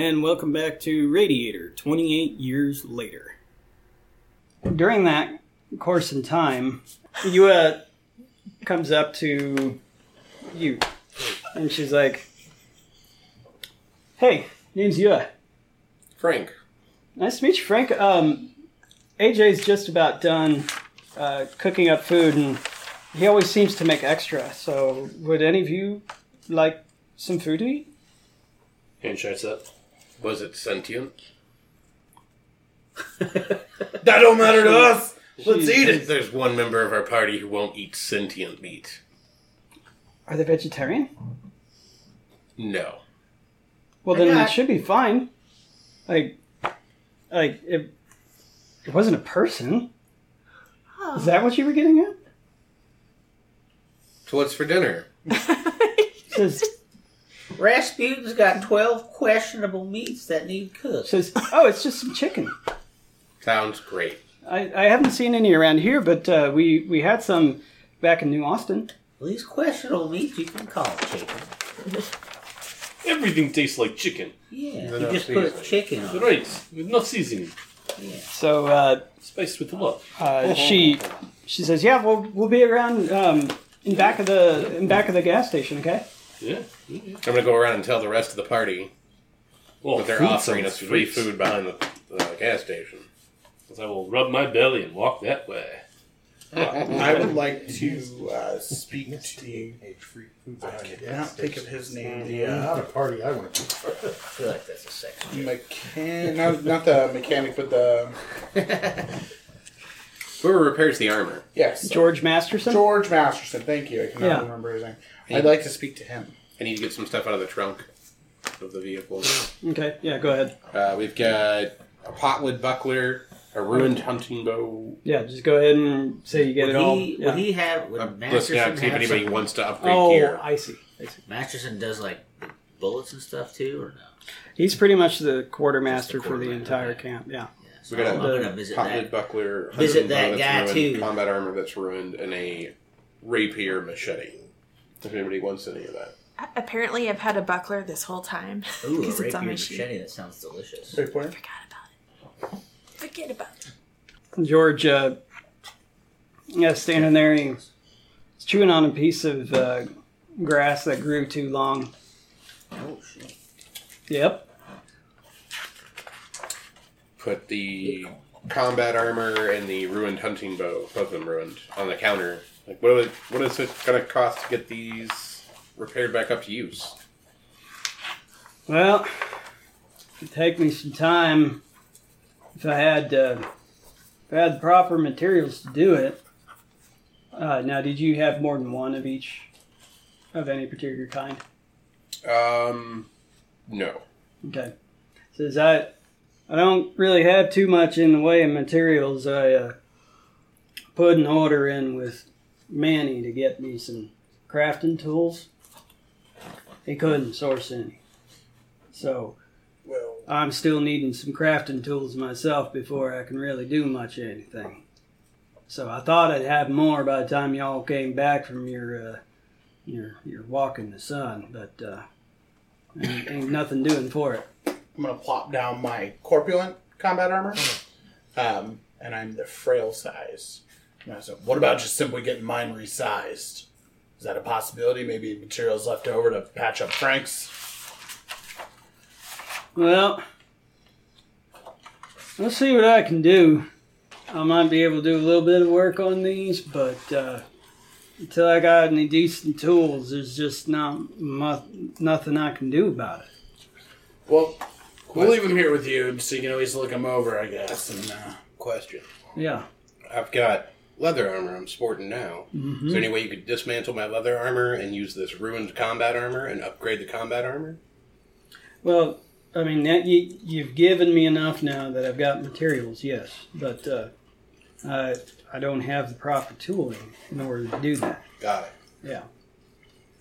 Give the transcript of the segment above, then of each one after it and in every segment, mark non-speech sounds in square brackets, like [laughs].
And welcome back to Radiator, 28 years later. During that course in time, Yua comes up to you, and she's like, "Hey, name's Yua. Frank, Nice to meet you, Frank. Um, AJ's just about done uh, cooking up food, and he always seems to make extra. So, would any of you like some food to eat?" Handshakes up. Was it sentient? [laughs] That don't matter to us. Let's eat it. There's one member of our party who won't eat sentient meat. Are they vegetarian? No. Well, then got- it should be fine. Like, like it, it wasn't a person. Is that what you were getting at? So what's for dinner? [laughs] It says, Rasputin's got 12 questionable meats that need cooked. says, oh, it's just some chicken. Sounds great. I, I haven't seen any around here, but uh, we we had some back in New Austin. Well, these questionable meats you can call chicken. [laughs] Everything tastes like chicken. Yeah, you not just put seasoned. chicken on it. Right. With no seasoning. Yeah. So uh, Spiced with love. uh, she she says, yeah, we'll we'll be around um, in back of the in back of the gas station. Okay. Yeah. I'm gonna go around and tell the rest of the party Well, that they're offering us free great. food behind the, the gas station. I will rub my belly and walk that way. I would like to uh, speak to the. Hey, free food I behind the cannot gas think of his name. The Not uh, a party I want to be part I feel like that's a sex joke. mechan- not, not the mechanic, but the Whoever repairs the armor. yes, George Masterson. George Masterson. Thank you. I cannot Yeah. remember his name. I'd like to speak to him. I need to get some stuff out of the trunk of the vehicle. Okay. Yeah. Go ahead. Uh, we've got a potwood buckler, a ruined hunting bow. Yeah. Just go ahead and say you get Would it all. he, Yeah. would he have, would I'm listening Masterson out to see if anybody some- wants to upgrade Oh, gear. I see. I see. Masterson does like bullets and stuff too, or no? He's pretty much the quartermaster Just the for the quartermaster, entire okay. camp. Yeah. Yeah, so We got I'm a gonna visit potwood that. buckler, Visit hunting that bow guy, ruined, too. combat armor that's ruined, and a rapier machete. If anybody wants any of that. Apparently, I've had a buckler this whole time [laughs] Ooh, a because it's on rapier my sheet. machete. That sounds delicious. Wait for it. Forgot about it. Forget about it. George, uh, yeah, standing there, he's chewing on a piece of uh, grass that grew too long. Oh shit! Yep. Put the combat armor and the ruined hunting bow, both of them ruined, on the counter. Like, what, would, what is it going to cost to get these repaired back up to use? Well, it'd take me some time if I had uh, if I had the proper materials to do it. Uh, now, did you have more than one of each of any particular kind? Um, no. Okay. Says I, I don't really have too much in the way of materials. I uh, put an order in with Manny to get me some crafting tools. He couldn't source any, so Well, I'm still needing some crafting tools myself before I can really do much of anything. So I thought I'd have more by the time y'all came back from your uh, your your walk in the sun, but uh, ain't, ain't nothing doing for it. I'm gonna plop down my corpulent combat armor, um, and I'm the frail size. And I said, what about just simply getting mine resized? Is that a possibility? Maybe materials left over to patch up Frank's. Well, let's see what I can do. I might be able to do a little bit of work on these, but uh, until I got any decent tools, there's just not mu- nothing I can do about it. Well, we'll leave them here with you so you can always look them over, I guess. And uh, Question. Yeah. I've got leather armor I'm sporting now. Mm-hmm. Is there any way you could dismantle my leather armor and use this ruined combat armor and upgrade the combat armor? Well, I mean, that, you, you've given me enough now that I've got materials, yes, but uh, I, I don't have the proper tooling in order to do that. Got it. Yeah.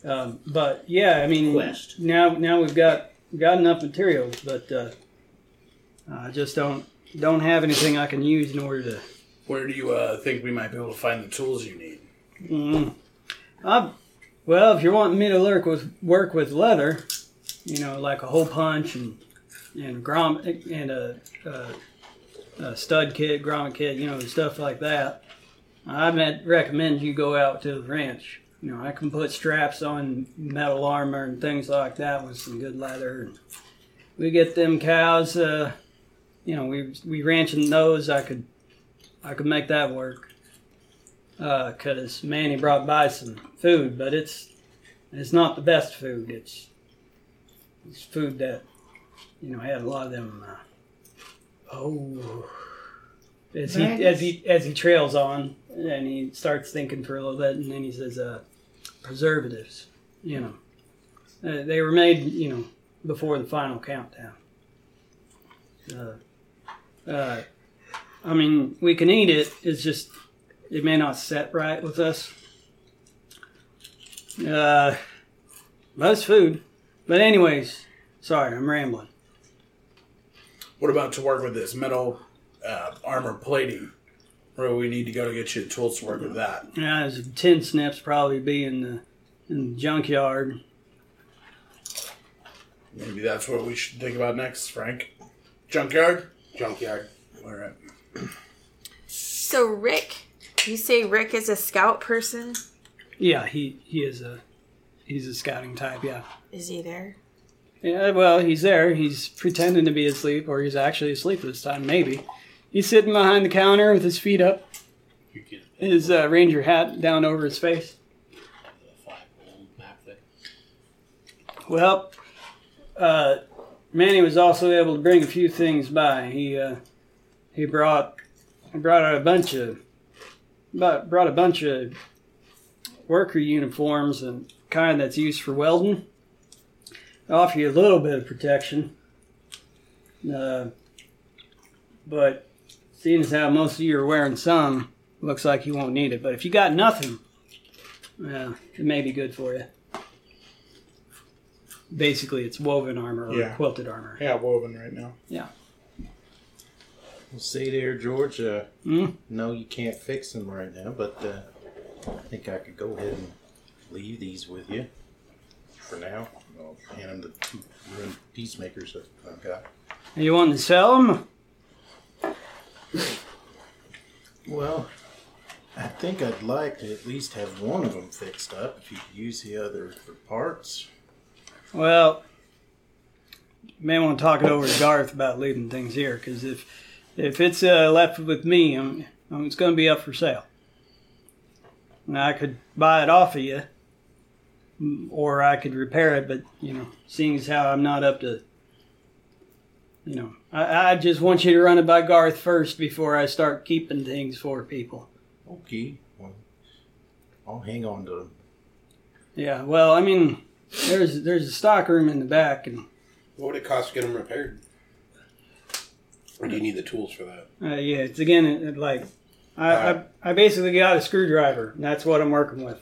Um, but yeah, I mean, Quest. now now we've got got enough materials, but uh, I just don't don't have anything I can use in order to. Where do you uh, think we might be able to find the tools you need? Mm, I, well, if you're wanting me to work with work with leather, you know, like a hole punch and and grommet and a, a, a stud kit, grommet kit, you know, stuff like that. I would recommend you go out to the ranch. You know, I can put straps on metal armor and things like that with some good leather. We get them cows. Uh, you know, we we ranching those. I could I could make that work. Because Manny brought by some food, but it's it's not the best food. It's it's food that you know had a lot of them. Uh, oh, as he as he as he trails on, and he starts thinking for a little bit, and then he says, uh, "Preservatives, you know, uh, they were made, you know, before the final countdown." Uh, uh, I mean, we can eat it. It's just it may not set right with us. Uh, most food, but anyways, sorry, I'm rambling. What about to work with this metal uh, armor plating? Where do we need to go to get you the tools to work with that? Yeah, there's tin snips probably be in the in the junkyard. Maybe that's what we should think about next, Frank. Junkyard? Junkyard. All right. So Rick, you say Rick is a scout person? Yeah, he he is a he's a scouting type. Yeah. Is he there? Yeah, well, he's there. He's pretending to be asleep, or he's actually asleep this time. Maybe he's sitting behind the counter with his feet up, his uh, ranger hat down over his face. the five gold map thing. Well, uh, Manny was also able to bring a few things by. He uh, he brought brought a bunch of brought brought a bunch of worker uniforms and kind that's used for welding. Offer you a little bit of protection, uh, but seeing as how most of you are wearing some, looks like you won't need it. But if you got nothing, yeah, it may be good for you. Basically, it's woven armor or Yeah. quilted armor. Yeah, woven right now. Well, see there, George. Uh, Mm. No, you can't fix them right now, but uh, I think I could go ahead and leave these with you for now. I'll hand them the two ruined peacemakers that I've got. You want to sell them? Well, I think I'd like to at least have one of them fixed up. If you could use the other for parts. Well, you may want to talk it over to Garth about leaving things here, because if if it's uh, left with me, um, um, it's going to be up for sale. Now I could buy it off of you, mm, or I could repair it. But you know, seeing as how I'm not up to, you know, I, I just want you to run it by Garth first before I start keeping things for people. Okay. Well, I'll hang on to them. Yeah, well, I mean, there's there's a stock room in the back, and What would it cost to get them repaired? Or do you need the tools for that? Uh, yeah, it's again it, it, like I, I I basically got a screwdriver. And that's what I'm working with.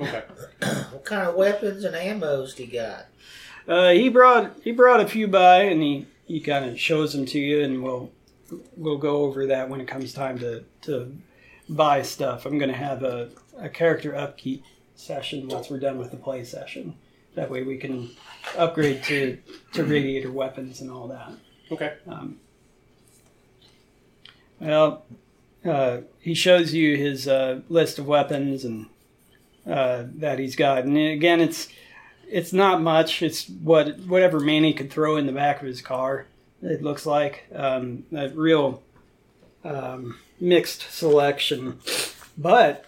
Okay. [coughs] What kind of weapons and ammos do you got? Uh, he brought he brought a few by, and he, he kind of shows them to you, and we'll we'll go over that when it comes time to to buy stuff. I'm gonna have a, a character upkeep session once we're done with the play session. That way we can upgrade to to radiator weapons and all that. Okay. Um, well, uh, he shows you his uh, list of weapons and uh, that he's got, and again, it's it's not much. It's what whatever Manny could throw in the back of his car. It looks like um, a real um, mixed selection, but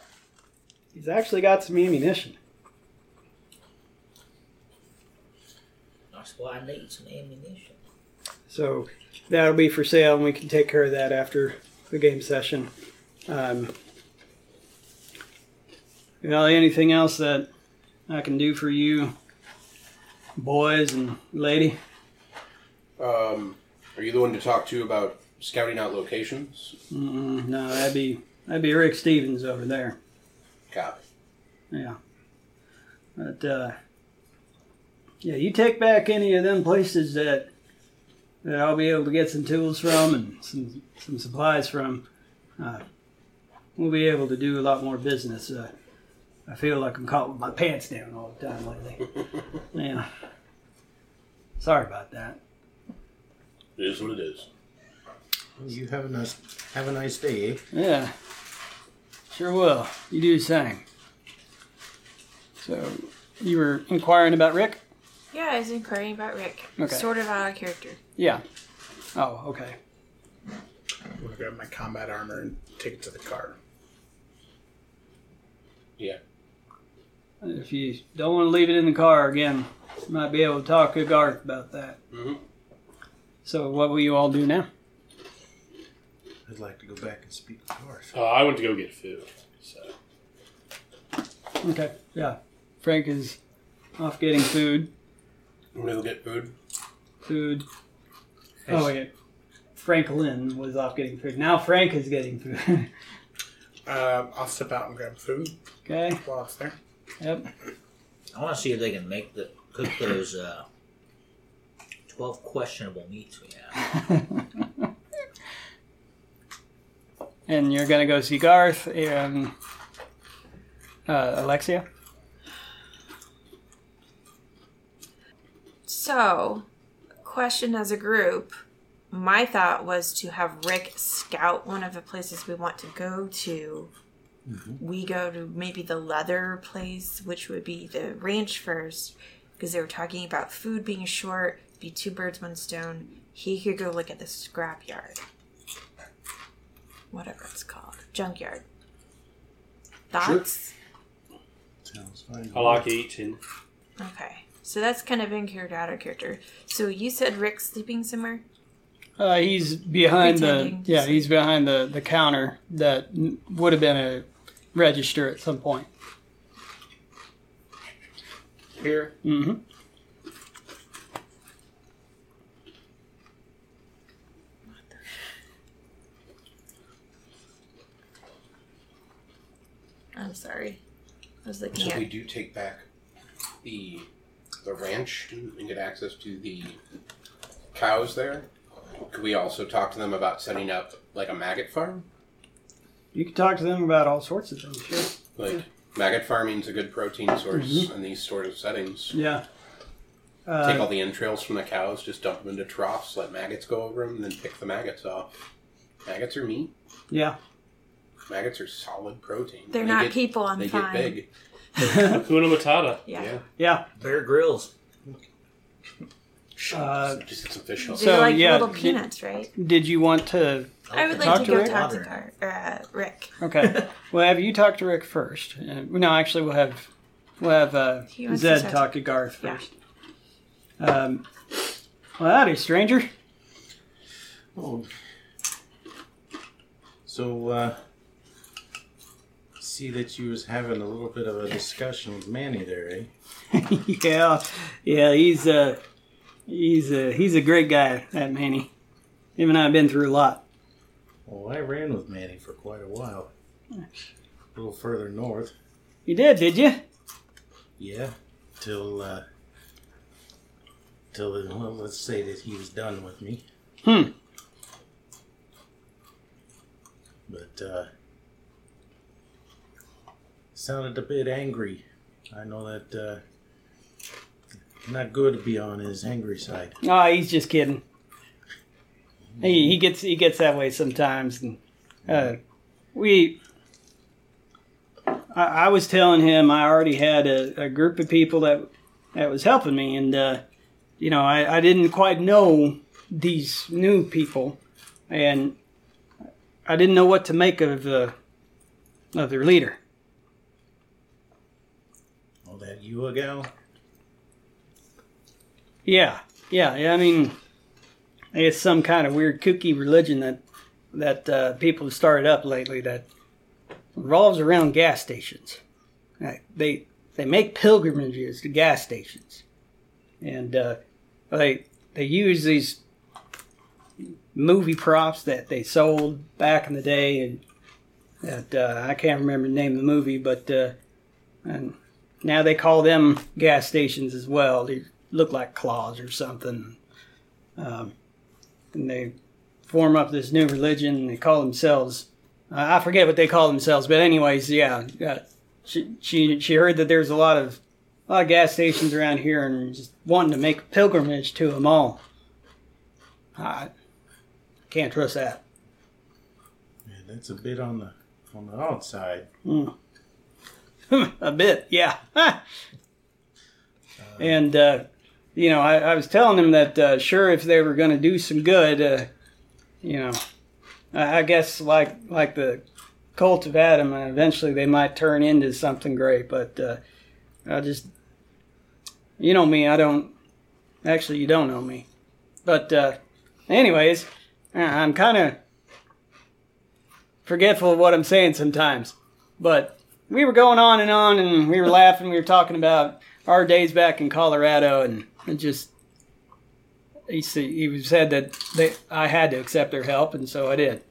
he's actually got some ammunition. That's why I need some ammunition. So that'll be for sale, and we can take care of that after the game session. Um, well, anything else that I can do for you, boys and lady? Um, are you the one to talk to about scouting out locations? Mm, no, that'd be that'd be Rick Stevens over there. Copy. Yeah, but uh, yeah, you take back any of them places that that I'll be able to get some tools from and some some supplies from. Uh, we'll be able to do a lot more business. Uh, I feel like I'm caught with my pants down all the time lately. [laughs] yeah. Sorry about that. It is what it is. Well, you have a nice have a nice day, eh? Yeah. Sure will. You do the same. So, you were inquiring about Rick? Yeah, I was inquiring about Rick. Okay. Sort of out of character. Yeah. Oh, okay. I'm gonna grab my combat armor and take it to the car. Yeah. If you don't want to leave it in the car again, you might be able to talk to Garth about that. Mhm. So, what will you all do now? I'd like to go back and speak with Garth. Uh, I went to go get food. So Okay. Yeah. Frank is off getting food. I'm gonna go get food. Food. Oh, wait. Franklin was off getting food. Now Frank is getting food. [laughs] Uh, I'll step out and grab food okay. while it's there. Yep. I want to see if they can make the cook those uh, twelve questionable meats we have. [laughs] And you're gonna go see Garth and uh, Alexia. So, question as a group. My thought was to have Rick scout one of the places we want to go to. Mm-hmm. We go to maybe the leather place, which would be the ranch first, because they were talking about food being short, be two birds, one stone. He could go look at the scrapyard. Whatever it's called. Junkyard. Thoughts? Sounds fine. I like eating. Okay. So that's kind of in character, out of character. So you said Rick's sleeping somewhere? Uh, he's behind the Pretending to yeah. sleep. He's behind the the counter that would have been a register at some point. Here. Mm-hmm. I'm sorry. I was looking So at we do take back the the ranch and get access to the cows there. Could we also talk to them about setting up like a maggot farm? You can talk to them about all sorts of things. Sure. Like maggot farming's a good protein source in these sort of settings. Yeah. Take all Uh, the entrails from the cows, just dump them into troughs, let maggots go over them, and then pick the maggots off. Maggots are meat. yeah. Maggots are solid protein. they're They not get- people. I'm They fine. get big. Hakuna Matata. Yeah. Yeah. Yeah. Bear Grylls. Uh, Just get some fish on. They're So, like yeah, little did- peanut, right? Did you want to? I would like to to go Rick? talk to Water. Gar- uh, Rick. Okay. [laughs] well, have you talked to Rick first? Uh, no, actually, we'll have we'll have uh, He wants to Zed talk talk to- to Garth Yeah. first. Um. Well, howdy, stranger. Oh. So, uh, see that you was having a little bit of a discussion with Manny there, eh? [laughs] yeah, yeah. He's uh, he's uh, he's a great guy, that Manny. Him and I have been through a lot. Well, I ran with Manny for quite a while. A little further north. You did, did you? Yeah. Till, uh, till, well, let's say that he was done with me. Hmm. But, uh, sounded a bit angry. I know that, uh, not good to be on his angry side. Oh, he's just kidding. He he gets he gets that way sometimes, and uh, we. I, I was telling him I already had a, a group of people that that was helping me, and uh, you know I, I didn't quite know these new people, and I didn't know what to make of the of their leader. Oh, that you a gal? Yeah, yeah, yeah. I mean, it's some kind of weird kooky religion that that uh, people have started up lately that revolves around gas stations. Like, they they make pilgrimages to gas stations, and uh, they they use these movie props that they sold back in the day, and that uh, I can't remember the name of the movie, but uh, and now they call them gas stations as well. They look like claws or something. Um, and they form up this new religion. And they call themselves I I forget what they call themselves, but anyways, yeah. Uh, she she she heard that there's a lot of a lot of gas stations around here, and just wanting to make a pilgrimage to them all. I can't trust that. Yeah, that's a bit on the on the odd side. [laughs] a bit, yeah. [laughs] and uh, you know, I, I was telling them that uh, sure, if they were going to do some good, uh, you know, I, I guess like like the cult of Adam, uh, eventually they might turn into something great. But uh, I just, you know me, I don't. Actually, you don't know me. But anyways, I'm kind of forgetful of what I'm saying sometimes. But we were going on and on, and we were laughing. We were talking about our days back in Colorado, and it just he s- he said that they I had to accept their help, and so I did.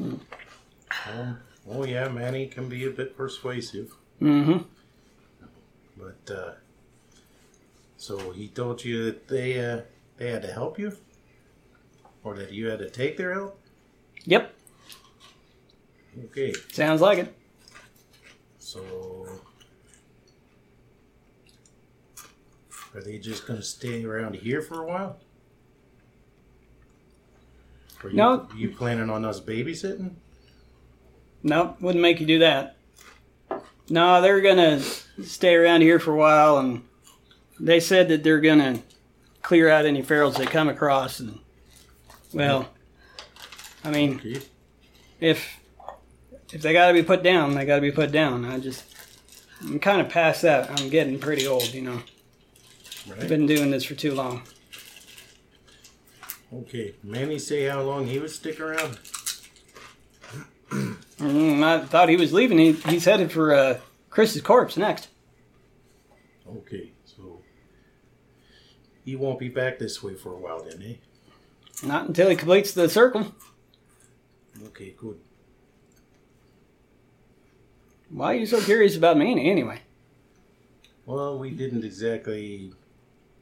Oh, oh yeah, Manny can be a bit persuasive, Mm-hmm. but uh, so he told you that they uh, they had to help you, or that you had to take their help. Yep, Okay, sounds like it. So are they just gonna stay around here for a while? Are you, No. You planning on us babysitting? Nope, wouldn't make you do that. No, they're gonna stay around here for a while, and they said that they're gonna clear out any ferals they come across. And well, I mean, Okay. if if they got to be put down, they got to be put down. I just I'm kind of past that. I'm getting pretty old, you know. I've Right. been doing this for too long. Okay. Manny say how long he would stick around? [clears throat] Mm, I thought he was leaving. He, he's headed for uh, Chris's corpse next. Okay, so he won't be back this way for a while then, eh? Not until he completes the circle. Okay, good. Why are you so curious about Manny anyway? Well, we didn't exactly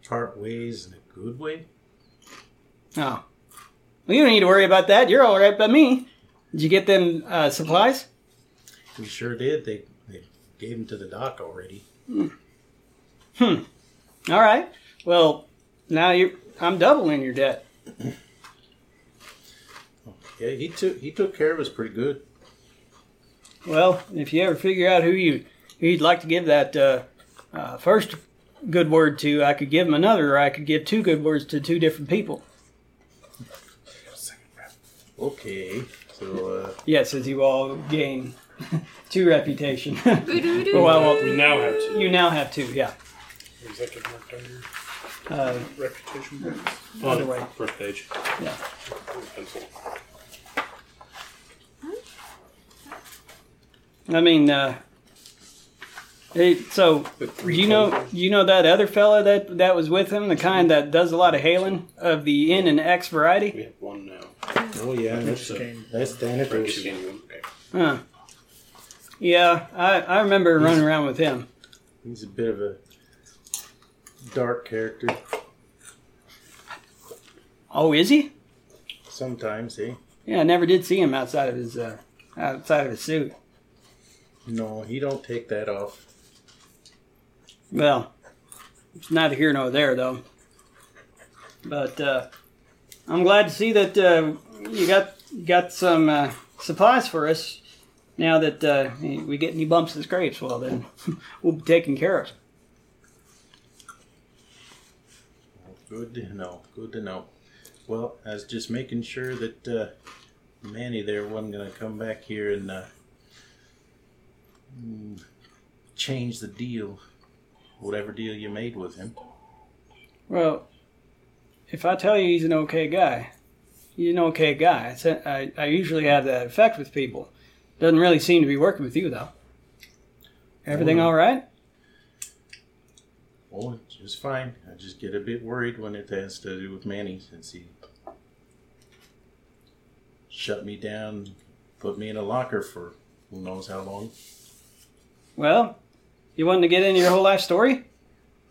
part ways in a good way. Oh. Well, you don't need to worry about that. You're all right by me. Did you get them uh, supplies? We sure did. They they gave them to the doc already. Hmm. All right. Well, now you I'm doubling your debt. [clears throat] Yeah, he took he took care of us pretty good. Well, if you ever figure out who you who you'd like to give that uh, uh, first good word to, I could give him another, or I could give two good words to two different people. Okay, so uh, Yes, as you all gain [laughs] two reputation. [laughs] Boo-doo-doo. well, well, We now have two. you now have two. Yeah. Is that get marked under Uh, reputation points? Other way. First page. yeah. Pencil. I mean, uh, hey, so do you know you know that other fella that that was with him, the kind that does a lot of hailing of the N and X variety? We have one now. oh yeah, that's Game. that's Thanatos. Okay. Huh. Yeah, I, I remember running around with him. He's a bit of a dark character Oh, is he? sometimes, he. Yeah, I never did see him outside of his uh, outside of his suit. No, he don't take that off. Well, it's neither here nor there, though. But uh, I'm glad to see that uh, you got got some uh, supplies for us. Now that uh, we get any bumps and scrapes, well then [laughs] we'll be taken care of. Good to know. Good to know. Well, I was just making sure that uh, Manny there wasn't going to come back here and uh, change the deal, whatever deal you made with him. Well, if I tell you he's an okay guy, he's an okay guy. I, I, usually have that effect with people. Doesn't really seem to be working with you though. Everything Oh. all right? Oh, just fine. I just get a bit worried when it has to do with Manny since he shut me down, put me in a locker for who knows how long. Well, you wanting to get into your whole life story?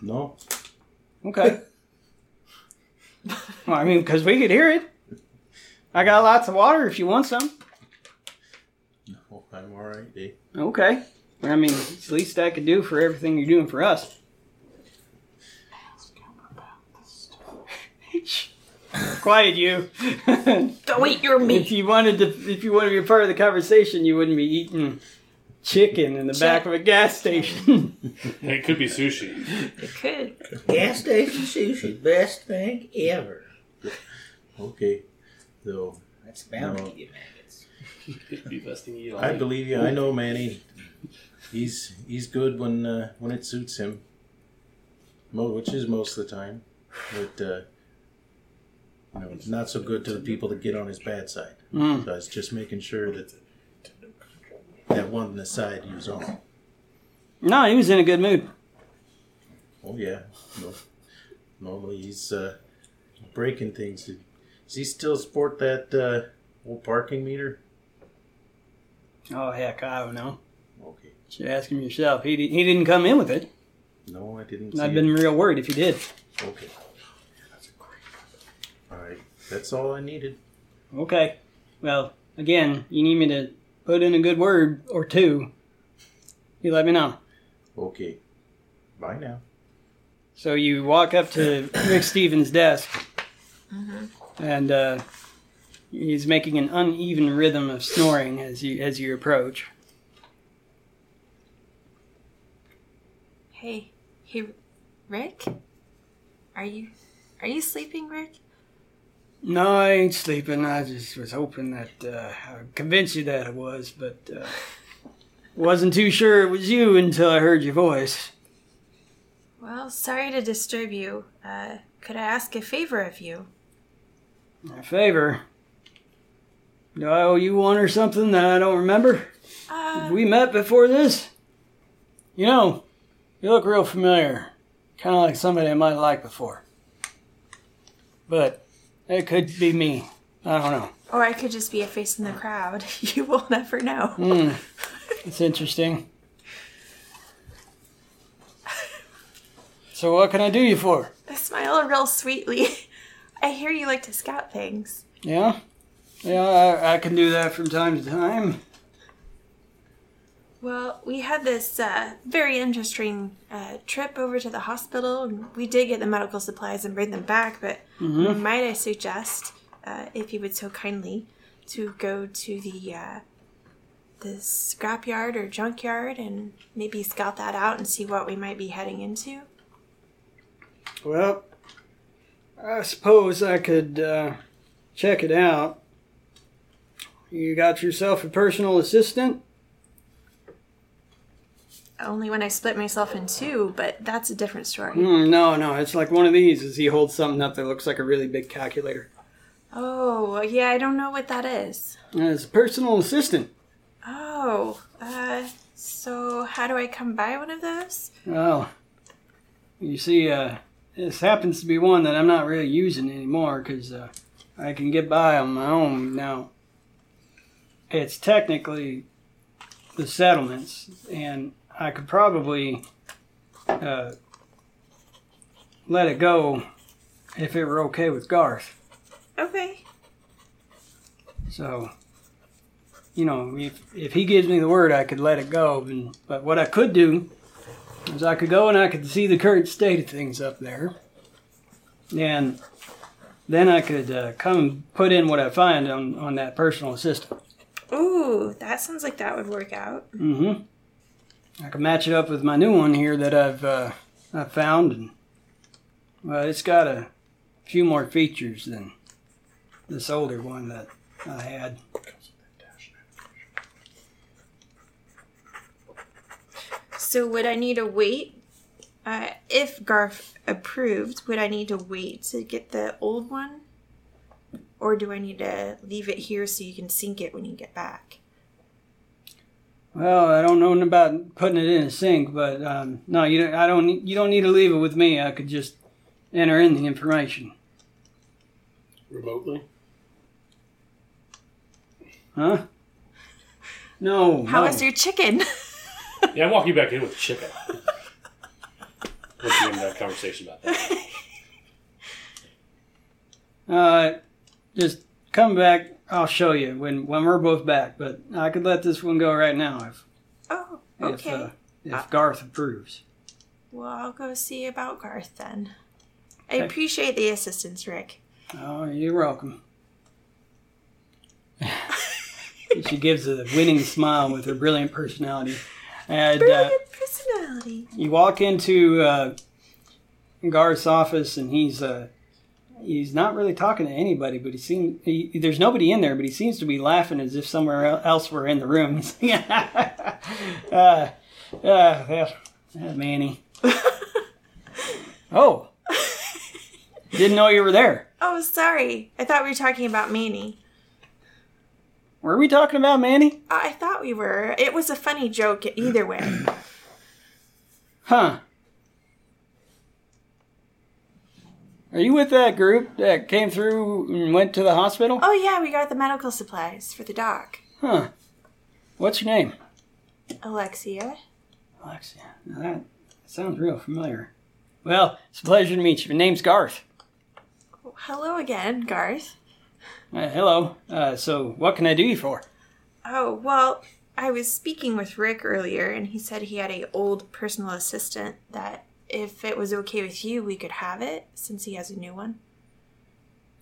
No, Okay. [laughs] well, I mean, because we could hear it. I got lots of water if you want some. no, I'm all right? Okay. I mean, it's the least I could do for everything you're doing for us. [laughs] quiet, you. Go eat your [laughs] meat. if you wanted to, if you wanted to be part of the conversation, you wouldn't be eating chicken in the back of a gas station. [laughs] It could be sushi. It could. Gas station sushi, best thing ever. Okay. So That's bound No. to give you maggots. Could be best thing you I believe you. I know Manny. He's he's good when uh, when it suits him. Mo, which is most of the time, but uh, you know, not so good to the people that get on his bad side. Mm. So I was just making sure that that one on the side he was on. No, he was in a good mood. Oh yeah. No, normally he's uh, breaking things. Does he still sport that uh, old parking meter? Oh heck, I don't know. Okay. Should ask him yourself. He di- he didn't come in with it. No, I didn't. It. been real worried if he did. Okay. Yeah, that's a great All right. That's all I needed. Okay. Well, again, you need me to put in a good word or two. You let me know. Okay. Bye now. So you walk up to Rick Stevens' desk, and uh, he's making an uneven rhythm of snoring as you as you approach. Hey, hey, Rick. Are you, are you sleeping, Rick? No, I ain't sleeping. I just was hoping that uh, I would convince you that I was, but uh, wasn't too sure it was you until I heard your voice. Well, sorry to disturb you. Uh, could I ask a favor of you? A favor. Do I owe you one or something that I don't remember? Uh, Have we met before this? You know, you look real familiar. Kind of like somebody I might like before. But it could be me. I don't know. or I could just be a face in the crowd. [laughs] You will never know. Hmm. It's interesting. So what can I do you for? I smile real sweetly. [laughs] I hear you like to scout things. Yeah? Yeah, I, I can do that from time to time. Well, we had this uh, very interesting uh, trip over to the hospital, we did get the medical supplies and bring them back. But might I suggest, uh, if you would so kindly, to go to the uh, the scrapyard or junkyard and maybe scout that out and see what we might be heading into. Well, I suppose I could uh, check it out. You got yourself a personal assistant? Only when I split myself in two, but that's a different story. Hmm, no, no, it's like one of these. is he holds something up that looks like a really big calculator. Oh, yeah, I don't know what that is. And it's a personal assistant. Oh, uh, so how do I come by one of those? Well, you see, uh, this happens to be one that I'm not really using anymore because uh, I can get by on my own now. It's technically the settlements, and I could probably uh, let it go if it were okay with Garth. Okay. So, you know, if, if he gives me the word, I could let it go. And, but what I could do is I could go and I could see the current state of things up there. And then I could uh, come and put in what I find on, on that personal assistant. Ooh, that sounds like that would work out. Mm-hmm. I can match it up with my new one here that I've uh, I've found, and well, it's got a few more features than this older one that I had. So would I need to wait? Uh, if Garth approved, would I need to wait to get the old one? Or do I need to leave it here so you can sync it when you get back? Well, I don't know about putting it in a sink, but um, no, you don't, I don't. need- You don't need to leave it with me. I could just enter in the information. Remotely? Huh? No. How no. is your chicken? [laughs] Yeah, I'm walking back in with chicken. Let's get into that conversation about that. Uh, just come back. I'll show you when when we're both back. But I could let this one go right now if oh, if uh, if Garth approves. well, I'll go see about Garth then. I Okay. appreciate the assistance, Rick. Oh, you're welcome. [laughs] she gives a winning smile with her brilliant personality. And uh, Brilliant personality. you walk into uh, Gar's office, and he's uh, he's not really talking to anybody, but he seems he, there's nobody in there, but he seems to be laughing as if somewhere else were in the room. He's [laughs] like, uh, uh, uh, Manny. [laughs] oh, didn't know you were there. Oh, sorry. I thought we were talking about Manny. Were we talking about Manny? I thought we were. It was a funny joke either way. Huh. Are you with that group that came through and went to the hospital? Oh, yeah, we got the medical supplies for the doc. Huh. What's your name? Alexia. Alexia. Now that sounds real familiar. Well, it's a pleasure to meet you. My name's Garth. Hello again, Garth. Uh, hello. Uh, so, what can I do you for? Oh, well, I was speaking with Rick earlier, and he said he had a old personal assistant that if it was okay with you, we could have it since he has a new one.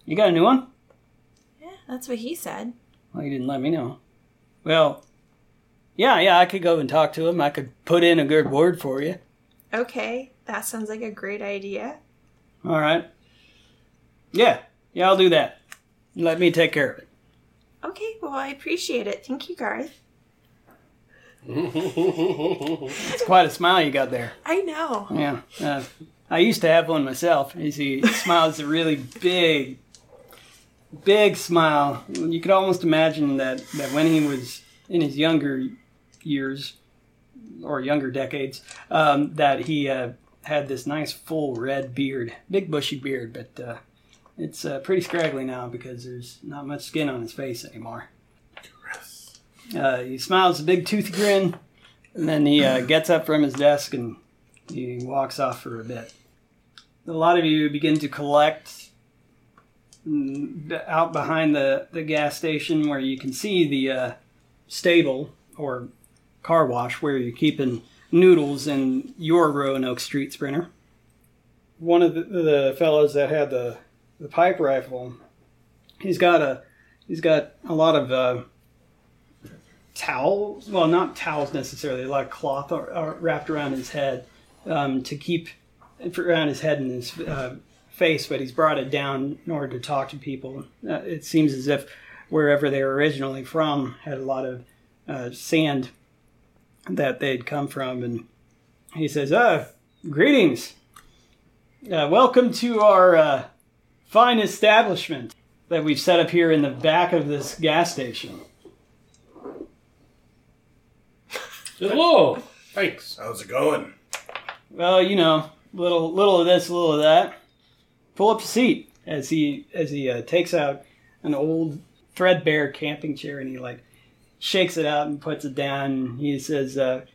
You got a new one? Yeah, that's what he said. Well, you didn't let me know. Well, yeah, yeah, I could go and talk to him. I could put in a good word for you. Okay, that sounds like a great idea. All right. Yeah, yeah, I'll do that. Let me take care of it. Okay, well, I appreciate it. Thank you, Garth. It's quite a smile you got there. I know. Yeah. Uh, I used to have one myself. You see, he smiles a really big, big smile. You could almost imagine that, that when he was in his younger years or younger decades, um, that he uh, had this nice full red beard, big bushy beard, but uh, it's uh, pretty scraggly now because there's not much skin on his face anymore. Uh, he smiles a big toothy grin, and then he uh, gets up from his desk and he walks off for a bit. A lot of you begin to collect out behind the, the gas station where you can see the uh, stable or car wash where you're keeping noodles in your Roanoke Street Sprinter. One of the, the fellows that had the, the pipe rifle, he's got a he's got a lot of uh, towels. Well, not towels necessarily, a lot of cloth are, are wrapped around his head um, to keep around his head and his uh, face, but he's brought it down in order to talk to people. Uh, it seems as if wherever they were originally from had a lot of uh, sand that they'd come from, and he says, "Uh, greetings, uh, welcome to our uh, fine establishment that we've set up here in the back of this gas station." Hello. Thanks. How's it going? Well, you know, little little of this, little of that. Pull up a seat as he as he uh, takes out an old threadbare camping chair and he like shakes it out and puts it down. He says, uh,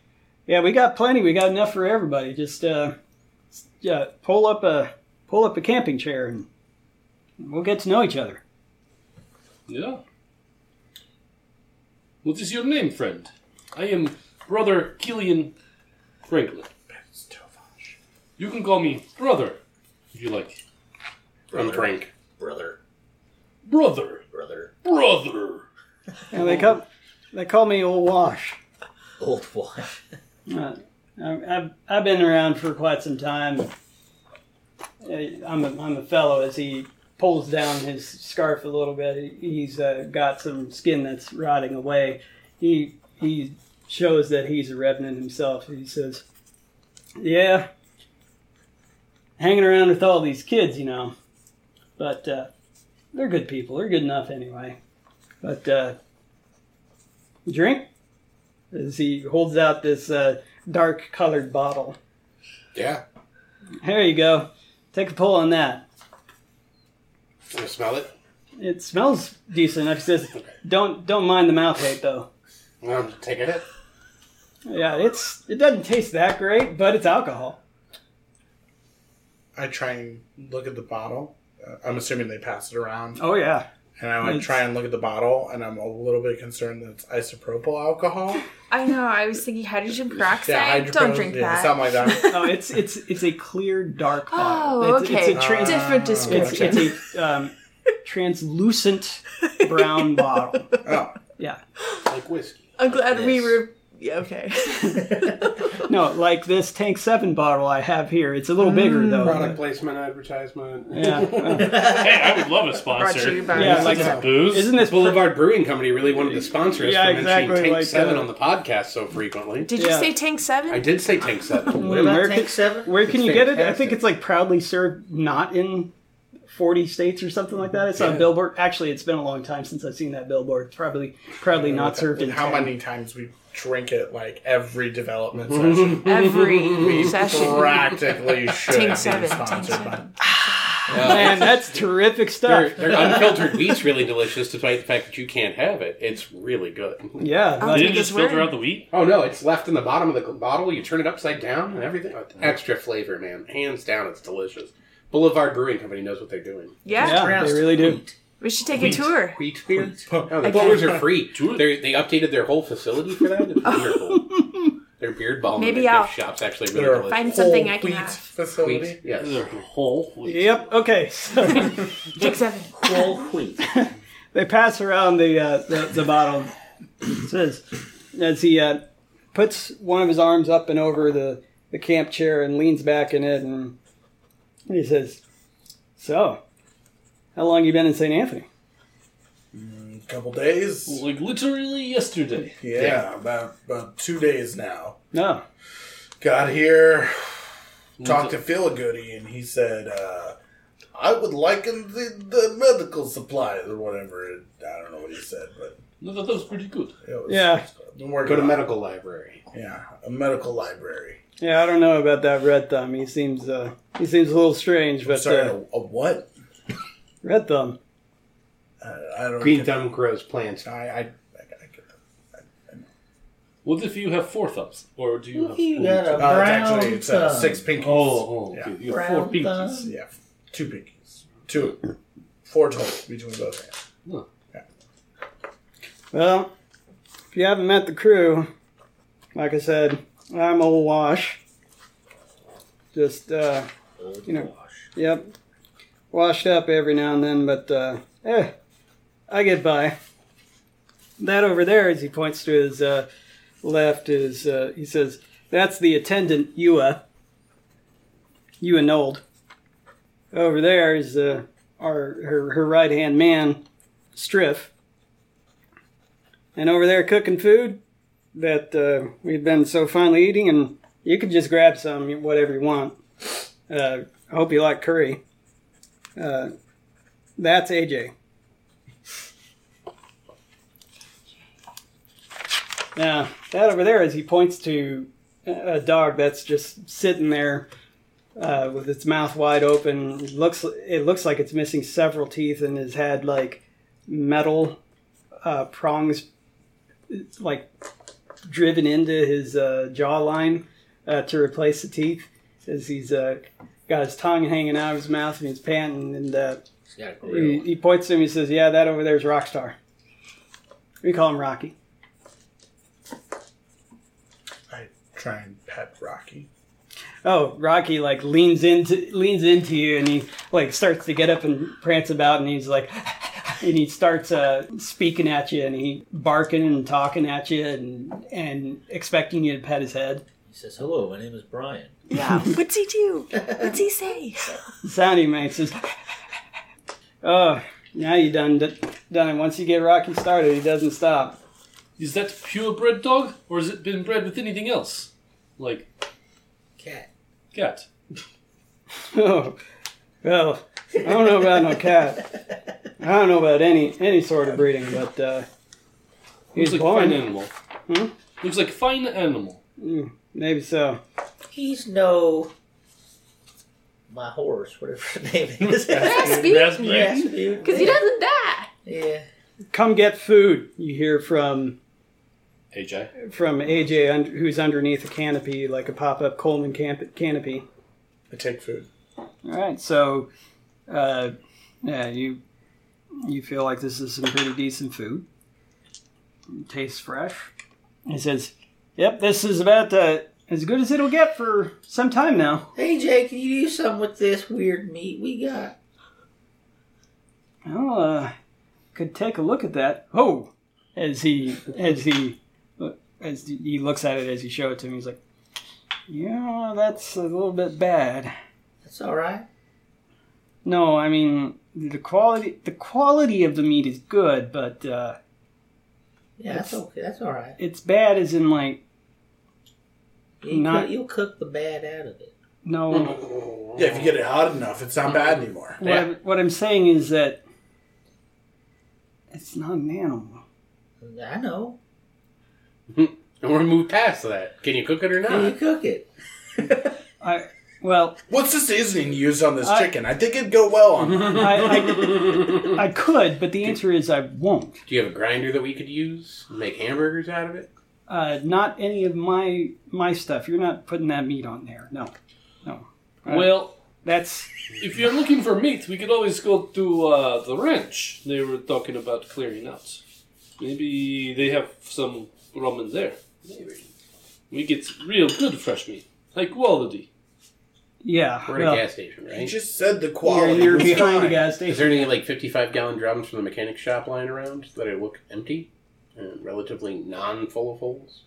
"Yeah, we got plenty. We got enough for everybody. Just uh, yeah, pull up a pull up a camping chair and we'll get to know each other." Yeah. What is your name, friend? I am Brother Kileen Franklin. You can call me Brother, if you like. I'm Frank. Brother, Brother. brother, Brother. And they call they call me Old Wash. old Wash. Uh, I- I've, I've been around for quite some time. Uh, I'm a, I'm a fellow as he pulls down his scarf a little bit. He- He's uh, got some skin that's rotting away. He he shows that he's a revenant himself. He says, "Yeah, hanging around with all these kids, you know, but uh, they're good people. They're good enough anyway. But uh, drink." As he holds out this uh, dark colored bottle. Yeah. Here you go. Take a pull on that. Can I smell it? It smells decent. He says, "Don't don't mind the mouth hate though." Take a hit. Yeah, it's it doesn't taste that great, but it's alcohol. I try and look at the bottle. Uh, I'm assuming they pass it around. Oh yeah, And I would It's- try and look at the bottle, and I'm a little bit concerned that it's isopropyl alcohol. [laughs] I know. I was thinking hydrogen peroxide. yeah, hydropro- Don't drink yeah, that. Something like that. [laughs] Oh, it's it's it's a clear dark Oh, bottle. It's, okay. It's a trans- Different Ah. it's, description. it's a um, translucent [laughs] brown bottle. Oh, Yeah. Like whiskey. I'm glad we were. Yeah, okay. [laughs] No, like this Tank Seven bottle I have here. It's a little bigger though. Product placement, advertisement. Yeah. well, [laughs] Hey, I would love a Brought to sponsor. you by Yeah, like- Zero. booze. Isn't this Boulevard Brewing Company really wanted to sponsor us Yeah, for mentioning exactly, Tank like, Seven uh, on the podcast so frequently. Did you Yeah. say Tank Seven? I did say Tank Seven. [laughs] What about Where Tank can- Seven? Where can It's you get it? I fantastic. think it's like proudly served not in 40 states or something like that. It's on Yeah. billboard. Actually, it's been a long time since I've seen that billboard. It's probably proudly not served in and how 10. many times we drink it like every development [laughs] session. Every We session. practically should Tank be Seven. Tank sponsored by. Seven. Man, that's terrific stuff. their unfiltered wheat's really delicious, despite the fact that you can't have it. It's really good. Yeah, Oh, like- Did Take you just his word. filter out the wheat? Oh no, it's left in the bottom of the bottle. You turn it upside down and everything. Extra flavor, man. Hands down, it's delicious. Boulevard Brewing Company knows what they're doing. Yeah. yeah, they really do. We should take a tour. Wheat beer. Oh, the Okay. tours are free. Tour- They they updated their whole facility for that. It's [laughs] wonderful. their beard balm Maybe and their I'll gift shops actually really Their delicious. Find something whole I can wheat have. facility. Wheat, yes. They're whole wheat. Yep. Okay. So [laughs] Tank Seven. Whole wheat. [laughs] they pass around the uh, the, the bottle. It says as he uh, puts one of his arms up and over the, the camp chair and leans back in it, and he says, "So, how long you been in St. Anthony?" A couple days. Like literally yesterday. Yeah, about about two days now. No. Got here, talked to Philigoody, and he said, uh, "I would liken the, the medical supplies or whatever." I don't know what he said, but No, that was pretty good. was, Yeah. Been working Go to on it. medical library. Yeah, a medical library. Yeah, I don't know about that red thumb. He seems uh, he seems a little strange, but Sorry, uh, a, a what? Red thumb. Uh, I don't. Green get- thumb grows plants. I, I, I, I get that. What if you have four thumbs? Or do you have You four? got a Uh, it's brown actually it's uh, thumb. six pinkies. Oh, oh Yeah. okay. You have four Brown pinkies. thumb. Yeah, two pinkies. Two, four total between both hands. Well, if you haven't met the crew, like I said, I'm old Wash. Just uh, Old You know. wash. Yep. Washed up every now and then, but uh, eh, I get by. That over there, as he points to his uh, left, is uh, he says that's the attendant Ewa. Ewa Nold. Over there is uh, our her, her right hand man, Striff. And over there cooking food that uh, we've been so finally eating, and you can just grab some, whatever you want. Uh, I hope you like curry. Uh, that's AJ. Now, that over there is he points to a dog that's just sitting there uh, with its mouth wide open. It looks it looks like it's missing several teeth and has had like metal uh, prongs like driven into his uh, jawline uh, to replace the teeth. As he's uh, got his tongue hanging out of his mouth and he's panting and uh, He's got a he, he points to him. He says, "Yeah, that over there is Rockstar. We call him Rocky." I try and pet Rocky. Oh, Rocky like leans into leans into you, and he like starts to get up and prance about, and he's like, [laughs] and he starts uh, speaking at you, and he barking and talking at you, and and expecting you to pet his head. He says, "Hello, my name is Brian." Yeah. [laughs] What's he do? What's he [laughs] say? The sound he makes is, "Oh, now you done d- done it. Once you get Rocky started, he doesn't stop." Is that purebred dog? Or has it been bred with anything else? Like Cat. cat? [laughs] Oh, well, I don't know about no cat. I don't know about any any sort of breeding, but uh, he's Looks like a born. fine animal. Hmm? Looks like a fine animal. Mm, maybe so. He's no. My horse, whatever his [laughs] name is. Rasputin. Rasputin. Rasputin. Because he doesn't die. Yeah. Come get food. You hear from AJ. from AJ, un- who's underneath a canopy, like a pop up Coleman camp- canopy. I take food. All right, so uh, yeah, you You feel like this is some pretty decent food. Tastes fresh. He says, "Yep, this is about uh, as good as it'll get for some time now." Hey, Jay, can you do something with this weird meat we got? Well, uh, could take a look at that. Oh, as he as he as he looks at it as he show it to him, he's like, "Yeah, that's a little bit bad." That's all right. No, I mean the quality the quality of the meat is good, but uh, Yeah, that's okay. That's all right. it's bad as in like You Not- cook, you'll cook the bad out of it. no. Mm. Yeah, if you get it hot enough, it's not bad anymore. What, I'm, what I'm saying is that it's not an animal. I know. [laughs] And we're moved past that. Can you cook it or not? Can you cook it? I well, What's the seasoning you used on this I- chicken? I think it'd go well on. [laughs] I, I I could, but the answer is I won't. Do you have a grinder that we could use? Make hamburgers out of it? Uh, not any of my my stuff. You're not putting that meat on there. No, no. Uh, Well, that's if you're looking for meat, we could always go to uh, the ranch. They were talking about clearing out. Maybe they have some ramen there. Maybe we get real good fresh meat, high quality. yeah. We're well, at a gas station, You right? just said the you're, quality. you're was behind a gas station. Is there any like 55 gallon drums from the mechanic shop lying around that I look empty and relatively non full of holes?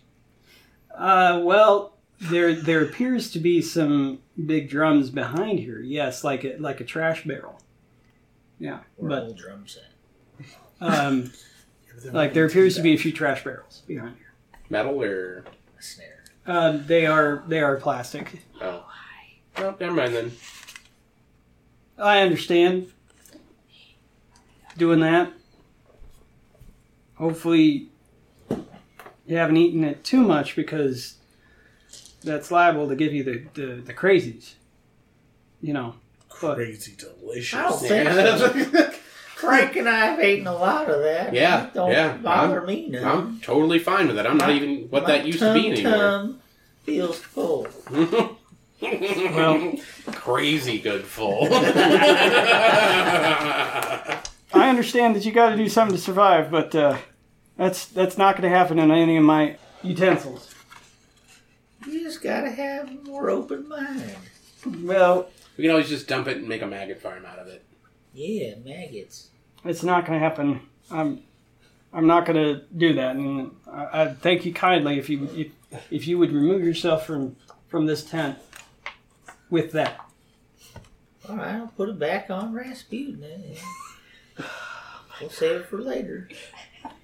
Uh, well, there there appears to be some big drums behind here. Yes, like a like a trash barrel. Yeah, Where but old drum set. um, [laughs] like there appears to be a few trash barrels behind here. Metal or. A snare. Uh, they are they are plastic. Oh. Well, never mind then. I understand doing that. Hopefully, you haven't eaten it too much because that's liable to give you the, the, the crazies. You know. But Crazy delicious. I don't think so. [laughs] Frank and I have eaten a lot of that. Yeah, It don't yeah, bother me none. I'm totally fine with it. I'm not even what My that used to be tum anymore. tum feels full. [laughs] well, Crazy good full. [laughs] I understand that you got to do something to survive, but uh, that's that's not going to happen in any of my utensils. You just gotta have a more open mind. Well, we can always just dump it and make a maggot farm out of it. Yeah, maggots. it's not going to happen. I'm I'm not going to do that, and I, I thank you kindly if you if, if you would remove yourself from from this tent with that. All right, I'll put it back on Rasputin. Then. yeah. We'll save it for later.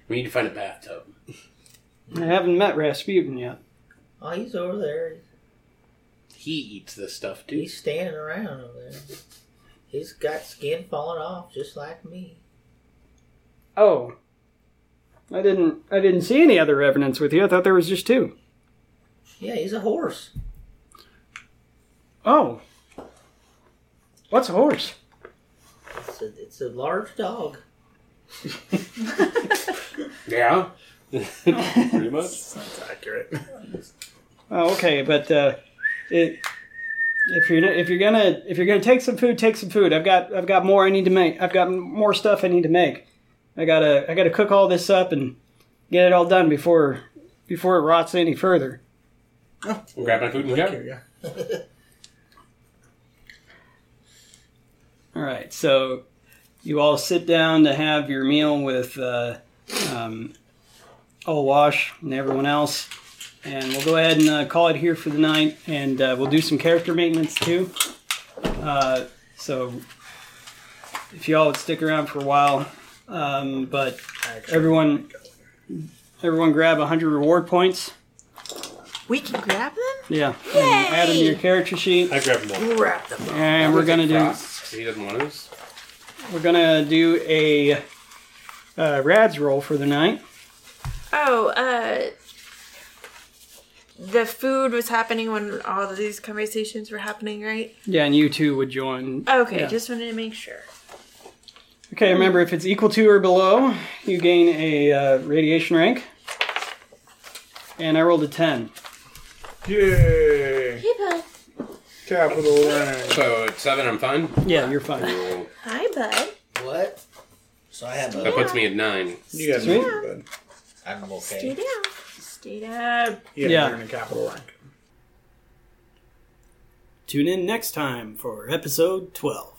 We need to find a bathtub. I haven't met Rasputin yet. Oh, he's over there. He eats this stuff too. He's standing around over there. He's got skin falling off just like me. Oh, I didn't I didn't see any other evidence with you. I thought there was just two. Yeah, he's a horse. Oh, what's a horse? It's a, it's a large dog. [laughs] Yeah. [laughs] [laughs] Pretty much. That's accurate. Oh, okay, but uh, it, if you're if you're gonna if you're gonna take some food, take some food. I've got I've got more I need to make. I've got more stuff I need to make. I gotta I gotta cook all this up and get it all done before before it rots any further. We'll grab my food and go. Yeah. [laughs] All right, so you all sit down to have your meal with uh, um, Wash and everyone else, and we'll go ahead and uh, call it here for the night, and uh, we'll do some character maintenance too. Uh, so if y'all would stick around for a while, um, but everyone, everyone grab hundred reward points. We can grab them? Yeah, and add them to your character sheet, I grabbed one. Grab them. and we're gonna do. Frost, He doesn't want us. We're gonna do a uh, rads roll for the night. Oh, uh. The food was happening when all of these conversations were happening, right? Yeah, and you two would join. Okay, Yeah. just wanted to make sure. Okay, remember if it's equal to or below, you gain a uh, radiation rank. And I rolled a ten. Yay! Hey, bud. Capital rank. So at seven, I'm fine. Yeah, you're fine. Hi, bud. What? So I have That a. puts me at nine. You guys Sweet. are good. I'm Stay okay. down. Stay down. You guys Yeah. are in a capital rank. Tune in next time for episode 12.